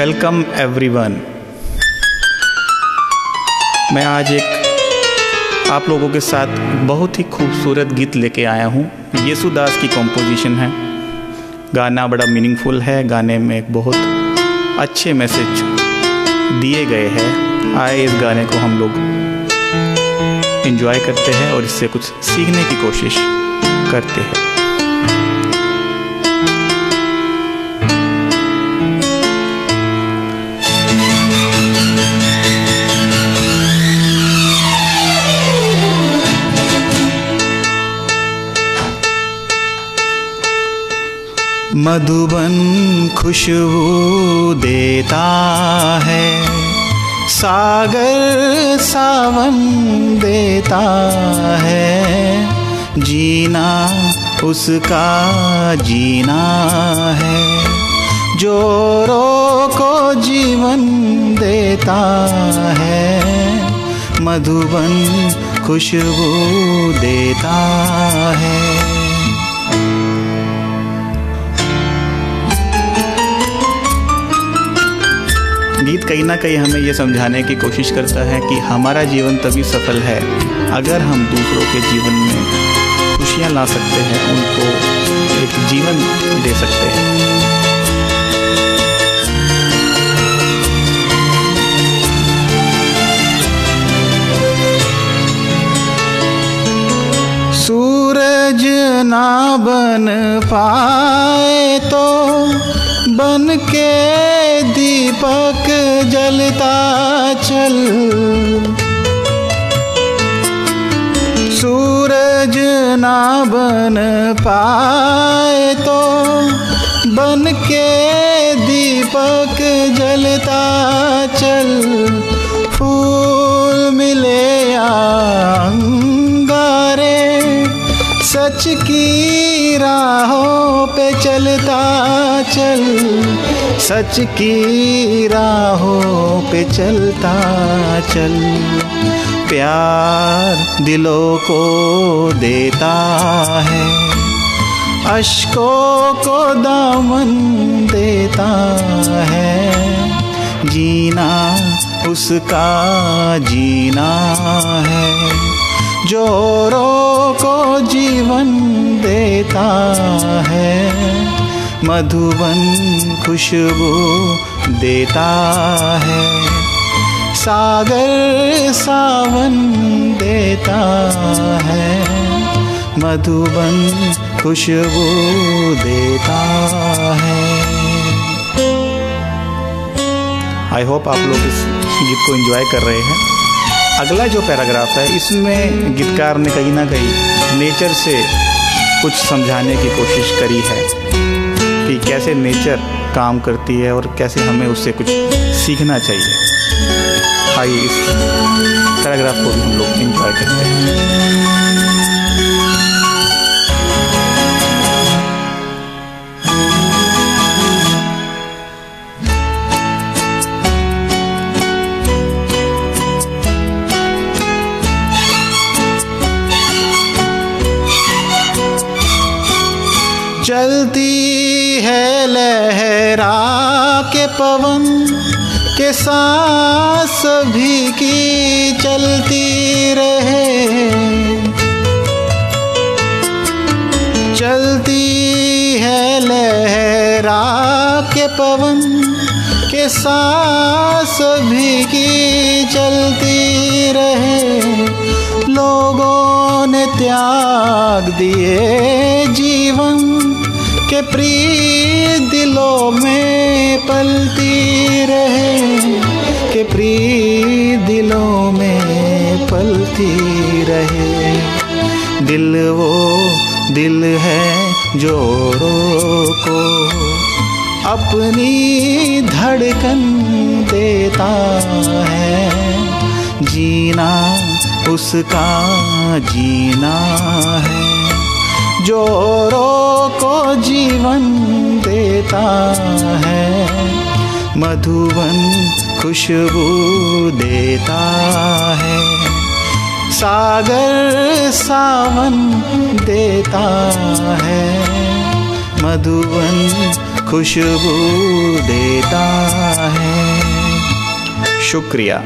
Welcome everyone मैं आज एक आप लोगों के साथ बहुत ही खूबसूरत गीत लेके आया हूँ। येसुदास की कॉम्पोजिशन है। गाना बड़ा मीनिंगफुल है। गाने में एक बहुत अच्छे मैसेज दिए गए हैं। आए इस गाने को हम लोग इन्जॉय करते हैं और इससे कुछ सीखने की कोशिश करते हैं। मधुबन खुशबू देता है, सागर सावन देता है, जीना उसका जीना है, जोरों को जीवन देता है, मधुबन खुशबू देता है। गीत कहीं ना कहीं हमें ये समझाने की कोशिश करता है कि हमारा जीवन तभी सफल है अगर हम दूसरों के जीवन में खुशियाँ ला सकते हैं, उनको एक जीवन दे सकते हैं। सूरज ना बन पाए तो बन के दीपक जलता चल। सूरज ना बन पाए तो बन के दीपक जलता चल। फूल मिले अंगारे, सच की राहों पे चलता चल, सच की राहों पे चलता चल। प्यार दिलों को देता है, अशकों को दामन देता है। जीना, उसका जीना है। जोरों को जीवन देता है। मधुबन खुशबू देता है। सागर सावन देता है। मधुबन खुशबू देता है। आई होप आप लोग इस गीत को एंजॉय कर रहे हैं। अगला जो पैराग्राफ है, इसमें गीतकार ने कहीं ना कहीं नेचर से कुछ समझाने की कोशिश करी है कि कैसे नेचर काम करती है और कैसे हमें उससे कुछ सीखना चाहिए। आइए इस पैराग्राफ को भी हम लोग इंजॉय करते चलती है लहरा के पवन के सांस भी की चलती रहे। चलती है लहरा के पवन के सांस भी की चलती रहे। लोगों ने त्याग दिए जीवन प्रिय दिलों में पलती रहे, के प्रिय दिलों में पलती रहे। दिल वो दिल है जोड़ों को, अपनी धड़कन देता है। जीना उसका जीना है। जोरों को जीवन देता है मधुवन खुशबू देता है, सागर सावन देता है, मधुबन खुशबू देता है। शुक्रिया।